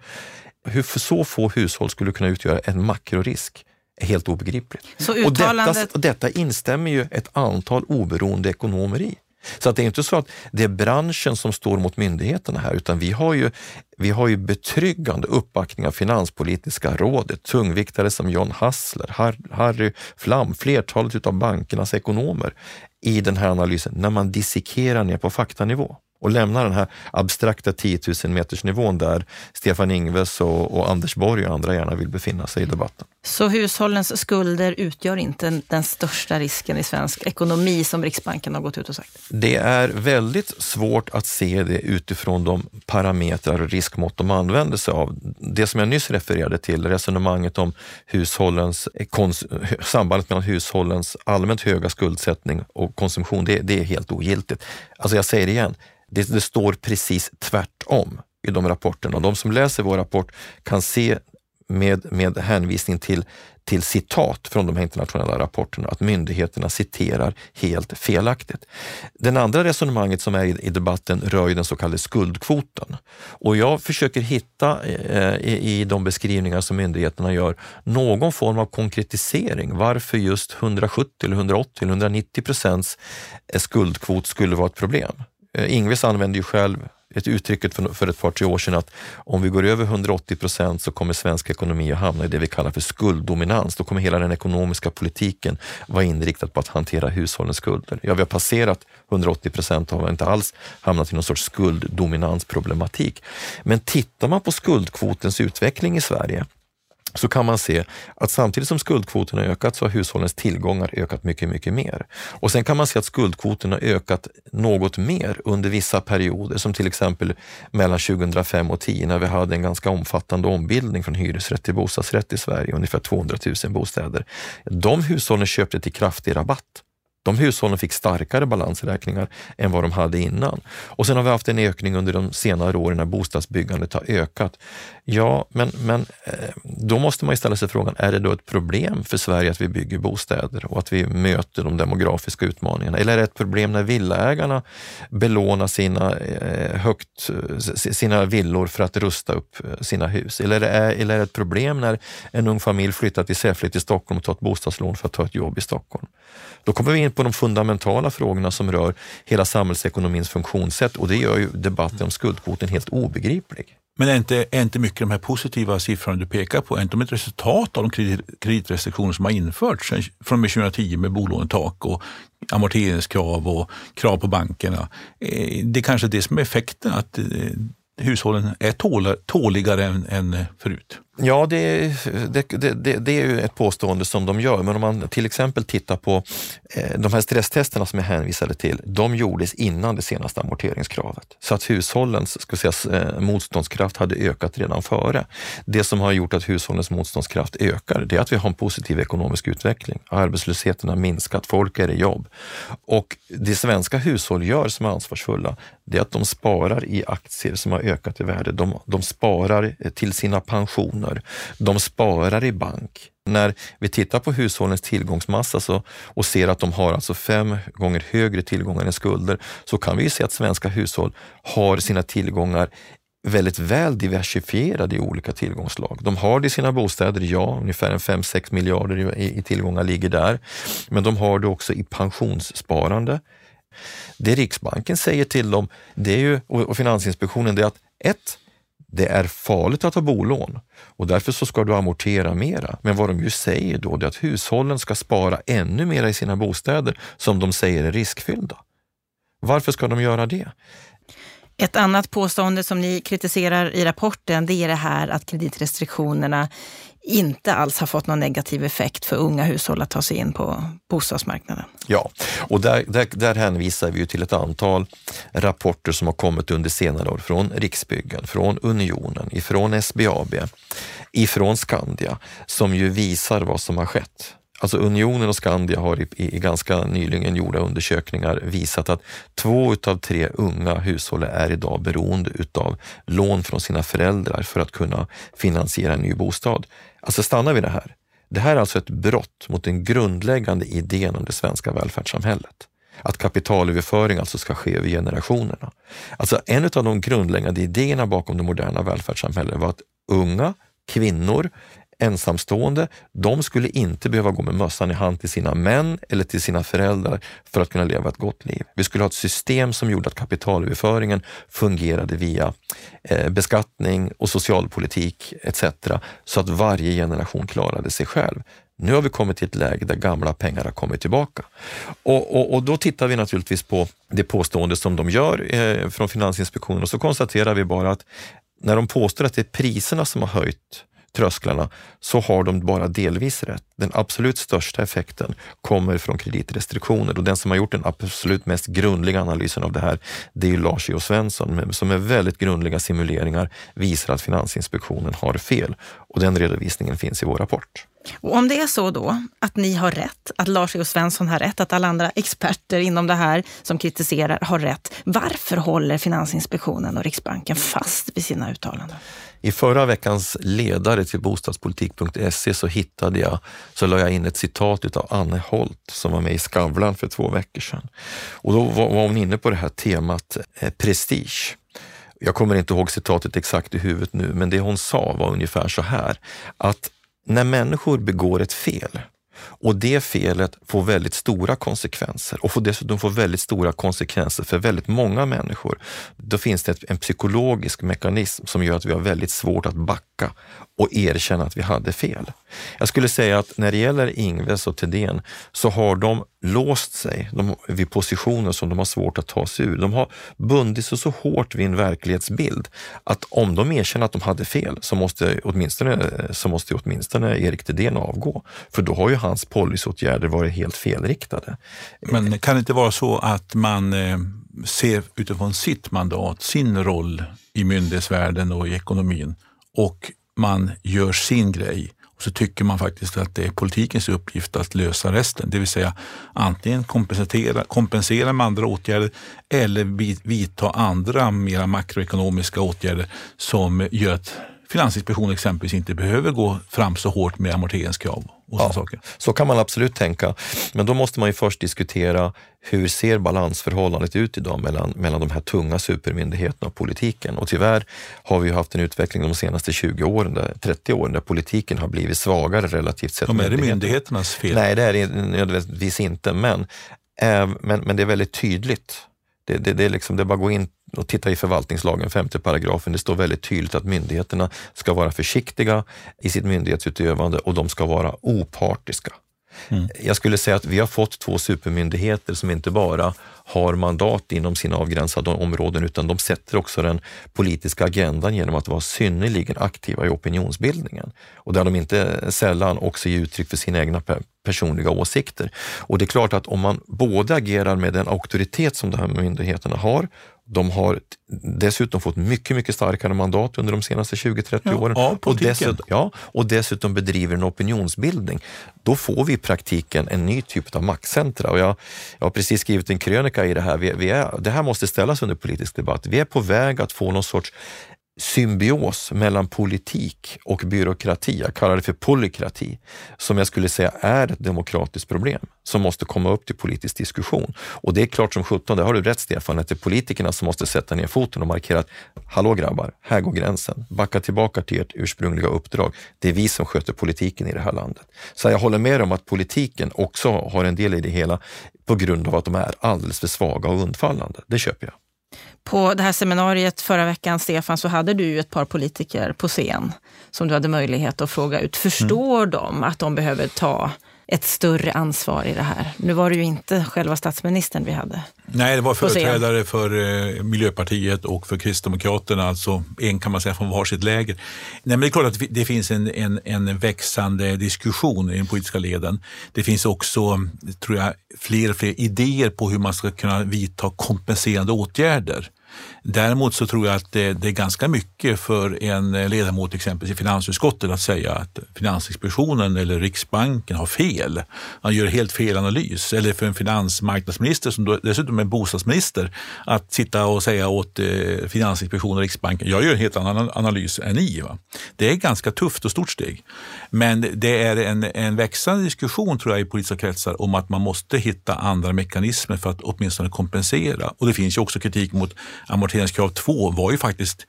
Hur så få hushåll skulle kunna utgöra en makrorisk är helt obegripligt. Uttalandet... och, detta, och detta instämmer ju ett antal oberoende ekonomer i. Så att det är inte så att det är branschen som står mot myndigheterna här, utan vi har ju, vi har ju betryggande uppbackning av Finanspolitiska rådet, tungviktare som John Hassler, Harry Flam, flertalet av bankernas ekonomer i den här analysen, när man dissekerar ner på faktanivå och lämna den här abstrakta 10 000 meters nivån där Stefan Ingves och, och, Anders Borg och andra gärna vill befinna sig i debatten. Så hushållens skulder utgör inte den största risken i svensk ekonomi som Riksbanken har gått ut och sagt? Det är väldigt svårt att se det utifrån de parametrar och riskmått de använder sig av. Det som jag nyss refererade till, resonemanget om hushållens, sambandet mellan hushållens allmänt höga skuldsättning och konsumtion, det, det är helt ogiltigt. Alltså jag säger det igen, det, det står precis tvärtom i de rapporterna. De som läser vår rapport kan se med, med hänvisning till, till citat från de här internationella rapporterna att myndigheterna citerar helt felaktigt. Det andra resonemanget som är i, i debatten rör ju den så kallade skuldkvoten. Och jag försöker hitta eh, i, i de beskrivningar som myndigheterna gör någon form av konkretisering varför just 170, eller 180 eller 190 procents eh, skuldkvot skulle vara ett problem. Eh, Ingves använde ju själv ett uttrycket för, för ett par, tre år sedan att om vi går över 180 procent så kommer svensk ekonomi att hamna i det vi kallar för skulddominans. Då kommer hela den ekonomiska politiken vara inriktad på att hantera hushållens skulder. Ja, vi har passerat 180 procent och har inte alls hamnat i någon sorts skulddominansproblematik. Men tittar man på skuldkvotens utveckling i Sverige så kan man se att samtidigt som skuldkvoten har ökat så har hushållens tillgångar ökat mycket, mycket mer. Och sen kan man se att skuldkvoten har ökat något mer under vissa perioder, som till exempel mellan 2005 och 2010 när vi hade en ganska omfattande ombildning från hyresrätt till bostadsrätt i Sverige, ungefär 200 000 bostäder. De hushållen köpte till kraftig rabatt. De hushållen fick starkare balansräkningar än vad de hade innan. Och sen har vi haft en ökning under de senare åren när bostadsbyggandet har ökat. Ja, men, men eh, då måste man ju ställa sig frågan, är det då ett problem för Sverige att vi bygger bostäder och att vi möter de demografiska utmaningarna? Eller är det ett problem när villaägarna belånar sina, eh, högt, sina villor för att rusta upp eh, sina hus? Eller är, det, eller är det ett problem när en ung familj flyttar till Säffle till Stockholm och tar ett bostadslån för att ta ett jobb i Stockholm? Då kommer vi in på de fundamentala frågorna som rör hela samhällsekonomins funktionssätt och det gör ju debatten om skuldkvoten helt obegriplig. Men är inte, är inte mycket de här positiva siffrorna du pekar på, är inte de ett resultat av de kreditrestriktioner som har införts från och med 2010 med bolånetak och amorteringskrav och krav på bankerna? Eh, det är kanske det som är effekten, att eh, hushållen är tåligare än, än förut. Ja, det, det, det, det, är ju ett påstående som de gör, men om man till exempel tittar på eh, de här stresstesterna som jag hänvisade till, de gjordes innan det senaste amorteringskravet. Så att hushållens ska säga, eh, motståndskraft hade ökat redan före. Det som har gjort att hushållens motståndskraft ökar, det är att vi har en positiv ekonomisk utveckling. Arbetslösheten har minskat, folk är i jobb. Och det svenska hushåll gör som är ansvarsfulla, det är att de sparar i aktier som har ökat i värde. De, de sparar eh, till sina pensioner pensioner. De sparar i bank. När vi tittar på hushållens tillgångsmassa så, och ser att de har alltså fem gånger högre tillgångar än skulder, så kan vi se att svenska hushåll har sina tillgångar väldigt väl diversifierade i olika tillgångslag. De har det i sina bostäder, ja, ungefär 5-6 miljarder i, i tillgångar ligger där. Men de har det också i pensionssparande. Det Riksbanken säger till dem det är ju, och Finansinspektionen, det är att ett, det är farligt att ha bolån och därför så ska du amortera mera. Men vad de ju säger då är att hushållen ska spara ännu mera i sina bostäder som de säger är riskfyllda. Varför ska de göra det? Ett annat påstående som ni kritiserar i rapporten det är det här att kreditrestriktionerna inte alls har fått någon negativ effekt för unga hushåll att ta sig in på bostadsmarknaden. Ja, och där, där, där hänvisar vi till ett antal rapporter som har kommit under senare år från Riksbyggen, från Unionen, ifrån SBAB, ifrån Skandia, som ju visar vad som har skett. Alltså Unionen och Skandia har i, i, ganska nyligen gjorda undersökningar visat att två utav tre unga hushåll är idag beroende utav lån från sina föräldrar för att kunna finansiera en ny bostad. Alltså stanna vid det här. Det här är alltså ett brott mot den grundläggande idén om det svenska välfärdssamhället. Att kapitalöverföring alltså ska ske över generationerna. Alltså en av de grundläggande idéerna bakom det moderna välfärdssamhället var att unga, kvinnor, ensamstående, de skulle inte behöva gå med mössan i hand till sina män eller till sina föräldrar för att kunna leva ett gott liv. Vi skulle ha ett system som gjorde att kapitalöverföringen fungerade via eh, beskattning och socialpolitik etc. så att varje generation klarade sig själv. Nu har vi kommit till ett läge där gamla pengar har kommit tillbaka. Och, och, och då tittar vi naturligtvis på det påstående som de gör eh, från Finansinspektionen och så konstaterar vi bara att när de påstår att det är priserna som har höjt trösklarna så har de bara delvis rätt. Den absolut största effekten kommer från kreditrestriktioner och den som har gjort den absolut mest grundliga analysen av det här, det är Lars E.O. Svensson som med väldigt grundliga simuleringar visar att Finansinspektionen har fel och den redovisningen finns i vår rapport. Och om det är så då att ni har rätt, att Lars E.O. Svensson har rätt, att alla andra experter inom det här som kritiserar har rätt. Varför håller Finansinspektionen och Riksbanken fast vid sina uttalanden? I förra veckans ledare till bostadspolitik.se så hittade jag, så la jag in ett citat av Anne Holt som var med i Skavlan för två veckor sedan. Och då var hon inne på det här temat eh, prestige. Jag kommer inte ihåg citatet exakt i huvudet nu, men det hon sa var ungefär så här, att när människor begår ett fel och det felet får väldigt stora konsekvenser och får dessutom får väldigt stora konsekvenser för väldigt många människor. Då finns det en psykologisk mekanism som gör att vi har väldigt svårt att backa och erkänna att vi hade fel. Jag skulle säga att när det gäller Ingves och Thedéen så har de låst sig de, vid positioner som de har svårt att ta sig ur. De har bundit sig så hårt vid en verklighetsbild att om de erkänner att de hade fel så måste åtminstone, så måste åtminstone Erik Thedéen avgå. För då har ju hans policyåtgärder varit helt felriktade. Men kan det inte vara så att man eh, ser utifrån sitt mandat, sin roll i myndighetsvärlden och i ekonomin och man gör sin grej och så tycker man faktiskt att det är politikens uppgift att lösa resten. Det vill säga antingen kompensera, kompensera med andra åtgärder eller vidta andra mera makroekonomiska åtgärder som gör att Finansinspektionen exempelvis inte behöver gå fram så hårt med amorteringskrav. Och ja, saker. Så kan man absolut tänka. Men då måste man ju först diskutera hur ser balansförhållandet ut idag mellan, mellan de här tunga supermyndigheterna och politiken? Och tyvärr har vi haft en utveckling de senaste 20 åren, 30 åren, där politiken har blivit svagare relativt sett. Men är det myndigheternas fel? Nej, det är det nödvändigtvis inte, men, äh, men, men det är väldigt tydligt. Det, det, det, är liksom, det är bara att gå in och titta i förvaltningslagen, femte paragrafen. Det står väldigt tydligt att myndigheterna ska vara försiktiga i sitt myndighetsutövande och de ska vara opartiska. Mm. Jag skulle säga att vi har fått två supermyndigheter som inte bara har mandat inom sina avgränsade områden utan de sätter också den politiska agendan genom att vara synnerligen aktiva i opinionsbildningen. Och där de inte sällan också ger uttryck för sina egna personliga åsikter. Och det är klart att om man både agerar med den auktoritet som de här myndigheterna har de har dessutom fått mycket, mycket starkare mandat under de senaste 20-30 ja, åren. Ja, och, dessutom, ja, och dessutom bedriver en opinionsbildning. Då får vi i praktiken en ny typ av maktcentra. Och jag, jag har precis skrivit en krönika i det här. Vi, vi är, det här måste ställas under politisk debatt. Vi är på väg att få någon sorts symbios mellan politik och byråkrati, jag kallar det för polykrati, som jag skulle säga är ett demokratiskt problem som måste komma upp till politisk diskussion. Och det är klart som sjutton, det har du rätt Stefan, att det är politikerna som måste sätta ner foten och markera att hallå grabbar, här går gränsen. Backa tillbaka till ert ursprungliga uppdrag. Det är vi som sköter politiken i det här landet. Så jag håller med om att politiken också har en del i det hela på grund av att de är alldeles för svaga och undfallande. Det köper jag. På det här seminariet förra veckan, Stefan, så hade du ju ett par politiker på scen som du hade möjlighet att fråga ut. Förstår mm. de att de behöver ta ett större ansvar i det här. Nu var det ju inte själva statsministern vi hade. Nej, det var företrädare för eh, Miljöpartiet och för Kristdemokraterna, alltså en kan man säga från varsitt läger. Nej, men det är klart att det finns en, en, en växande diskussion i den politiska leden. Det finns också, tror jag, fler och fler idéer på hur man ska kunna vidta kompenserande åtgärder. Däremot så tror jag att det, det, är ganska mycket för en ledamot exempelvis i finansutskottet att säga att Finansinspektionen eller Riksbanken har fel. Man gör helt fel analys. Eller för en finansmarknadsminister som dessutom är bostadsminister att sitta och säga åt eh, Finansinspektionen och Riksbanken, jag gör en helt annan analys än ni. Va? Det är ett ganska tufft och stort steg. Men det är en, en växande diskussion tror jag i politiska kretsar om att man måste hitta andra mekanismer för att åtminstone kompensera. Och det finns ju också kritik mot amorteringskrav 2 var ju faktiskt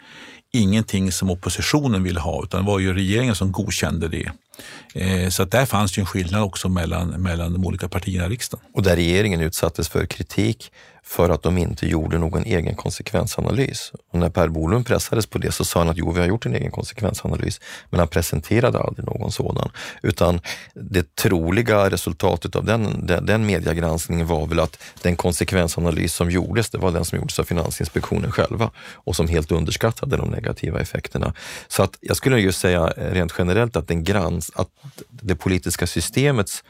ingenting som oppositionen ville ha utan det var ju regeringen som godkände det. Eh, så att där fanns ju en skillnad också mellan, mellan de olika partierna i riksdagen. Och där regeringen utsattes för kritik för att de inte gjorde någon egen konsekvensanalys. Och när Per Bolund pressades på det så sa han att jo, vi har gjort en egen konsekvensanalys, men han presenterade aldrig någon sådan. Utan det troliga resultatet av den, den, den mediegranskningen var väl att den konsekvensanalys som gjordes, det var den som gjordes av Finansinspektionen själva och som helt underskattade de negativa effekterna. Så att jag skulle ju säga rent generellt att, den grans, att det politiska systemets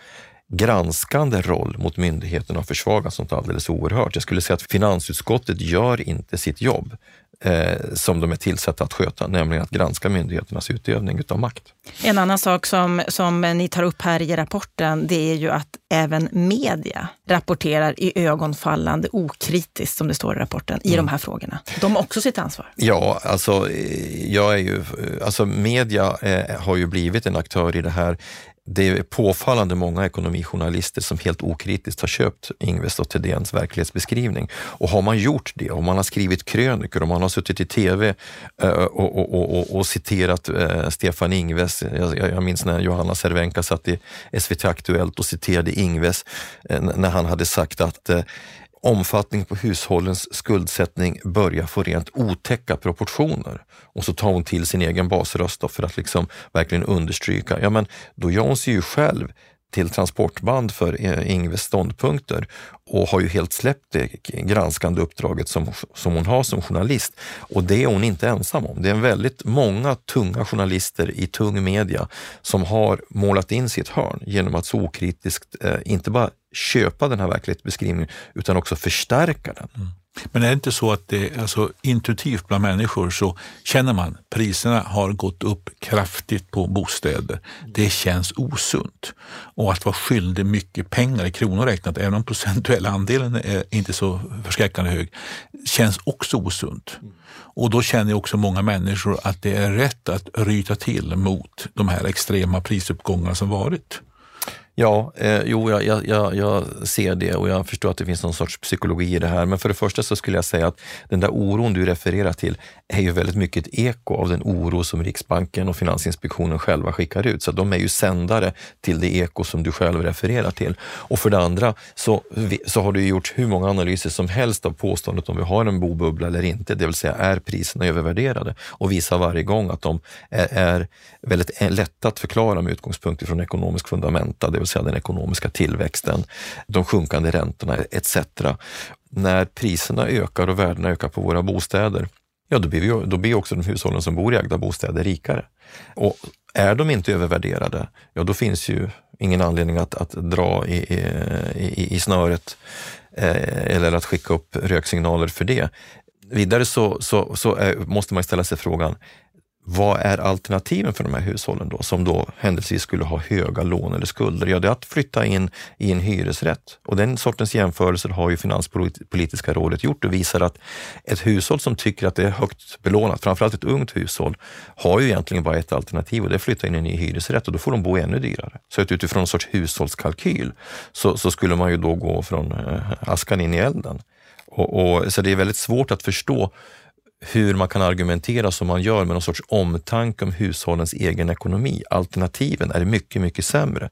granskande roll mot myndigheterna har försvagats något alldeles oerhört. Jag skulle säga att finansutskottet gör inte sitt jobb eh, som de är tillsatta att sköta, nämligen att granska myndigheternas utövning utav makt. En annan sak som, som ni tar upp här i rapporten, det är ju att även media rapporterar i ögonfallande okritiskt, som det står i rapporten, i mm. de här frågorna. De har också sitt ansvar. Ja, alltså, eh, jag är ju, alltså media eh, har ju blivit en aktör i det här det är påfallande många ekonomijournalister som helt okritiskt har köpt Ingves och Thedéens verklighetsbeskrivning. Och har man gjort det, om man har skrivit krönikor, om man har suttit i tv eh, och, och, och, och citerat eh, Stefan Ingves. Jag, jag minns när Johanna Cervenka satt i SVT Aktuellt och citerade Ingves eh, när han hade sagt att omfattningen på hushållens skuldsättning börjar få rent otäcka proportioner. Och så tar hon till sin egen basröst för att liksom verkligen understryka, ja men då gör hon sig ju själv till transportband för eh, Ingves ståndpunkter och har ju helt släppt det granskande uppdraget som, som hon har som journalist. Och det är hon inte ensam om. Det är väldigt många tunga journalister i tung media som har målat in sitt hörn genom att så okritiskt eh, inte bara köpa den här verklighetsbeskrivningen utan också förstärka den. Mm. Men är det inte så att det alltså, intuitivt bland människor så känner man priserna har gått upp kraftigt på bostäder. Det känns osunt. Och att vara skyldig mycket pengar i kronor räknat, även om procentuella andelen är inte så förskräckande hög, känns också osunt. Och då känner också många människor att det är rätt att ryta till mot de här extrema prisuppgångarna som varit. Ja, eh, jo, jag, jag, jag, ser det och jag förstår att det finns någon sorts psykologi i det här. Men för det första så skulle jag säga att den där oron du refererar till är ju väldigt mycket ett eko av den oro som Riksbanken och Finansinspektionen själva skickar ut. Så de är ju sändare till det eko som du själv refererar till. Och för det andra så, så har det gjorts hur många analyser som helst av påståendet om vi har en bobubbla eller inte, det vill säga är priserna övervärderade? Och visar varje gång att de är, är väldigt eh, lätta att förklara med utgångspunkt från ekonomisk fundamenta, det vill säga den ekonomiska tillväxten, de sjunkande räntorna etc. När priserna ökar och värdena ökar på våra bostäder, ja då blir, vi, då blir också de hushållen som bor i ägda bostäder rikare. Och är de inte övervärderade, ja då finns ju ingen anledning att, att dra i, i, i snöret eh, eller att skicka upp röksignaler för det. Vidare så, så, så är, måste man ställa sig frågan, vad är alternativen för de här hushållen då, som då händelsevis skulle ha höga lån eller skulder? Ja, det är att flytta in i en hyresrätt. Och den sortens jämförelser har ju Finanspolitiska rådet gjort och visar att ett hushåll som tycker att det är högt belånat, framförallt ett ungt hushåll, har ju egentligen bara ett alternativ och det är att flytta in i en ny hyresrätt och då får de bo ännu dyrare. Så att utifrån en sorts hushållskalkyl så, så skulle man ju då gå från eh, askan in i elden. Och, och, så det är väldigt svårt att förstå hur man kan argumentera som man gör med någon sorts omtanke om hushållens egen ekonomi. Alternativen är mycket, mycket sämre.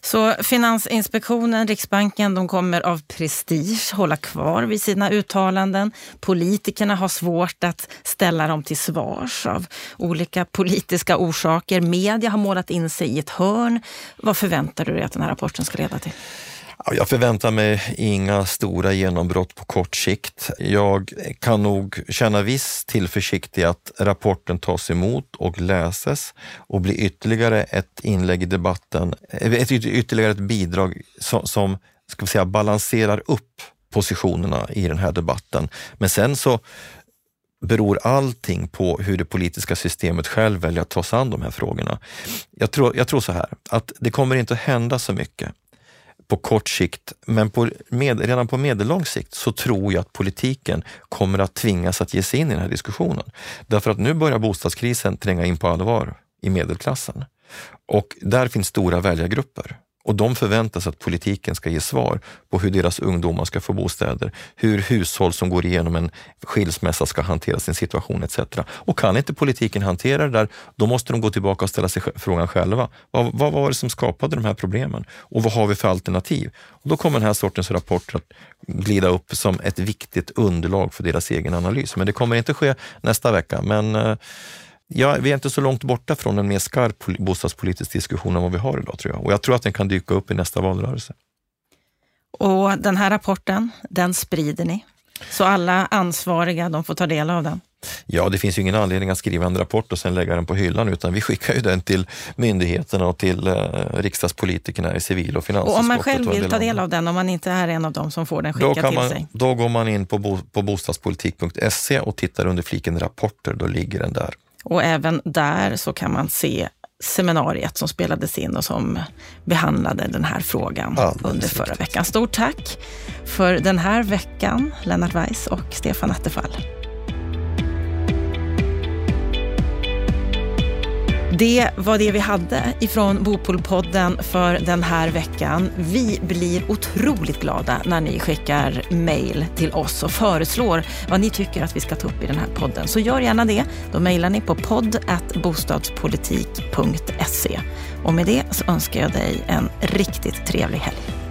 Så Finansinspektionen, Riksbanken, de kommer av prestige hålla kvar vid sina uttalanden. Politikerna har svårt att ställa dem till svars av olika politiska orsaker. Media har målat in sig i ett hörn. Vad förväntar du dig att den här rapporten ska leda till? Jag förväntar mig inga stora genombrott på kort sikt. Jag kan nog känna viss tillförsikt i att rapporten tas emot och läses och blir ytterligare ett inlägg i debatten, eh, ett ytterligare ett bidrag som, som ska vi säga, balanserar upp positionerna i den här debatten. Men sen så beror allting på hur det politiska systemet själv väljer att ta sig an de här frågorna. Jag tror, jag tror så här, att det kommer inte att hända så mycket på kort sikt, men på med, redan på medellång sikt så tror jag att politiken kommer att tvingas att ge sig in i den här diskussionen. Därför att nu börjar bostadskrisen tränga in på allvar i medelklassen. Och där finns stora väljargrupper. Och de förväntar sig att politiken ska ge svar på hur deras ungdomar ska få bostäder, hur hushåll som går igenom en skilsmässa ska hantera sin situation etc. Och kan inte politiken hantera det där, då måste de gå tillbaka och ställa sig frågan själva. Vad, vad var det som skapade de här problemen? Och vad har vi för alternativ? Och då kommer den här sortens rapporter att glida upp som ett viktigt underlag för deras egen analys. Men det kommer inte ske nästa vecka. Men eh, Ja, vi är inte så långt borta från en mer skarp bostadspolitisk diskussion än vad vi har idag tror jag. Och jag tror att den kan dyka upp i nästa valrörelse. Och den här rapporten, den sprider ni. Så alla ansvariga, de får ta del av den. Ja, det finns ju ingen anledning att skriva en rapport och sen lägga den på hyllan, utan vi skickar ju den till myndigheterna och till eh, riksdagspolitikerna i civil och finansutskottet. Och om man själv vill ta del av den, om man inte är en av dem som får den skickad till man, sig? Då går man in på, bo, på bostadspolitik.se och tittar under fliken rapporter, då ligger den där. Och även där så kan man se seminariet som spelades in och som behandlade den här frågan ja, under förra veckan. Stort tack för den här veckan, Lennart Weiss och Stefan Attefall. Det var det vi hade ifrån Bopolpodden för den här veckan. Vi blir otroligt glada när ni skickar mejl till oss och föreslår vad ni tycker att vi ska ta upp i den här podden. Så gör gärna det. Då mejlar ni på podd bostadspolitik.se. Och med det så önskar jag dig en riktigt trevlig helg.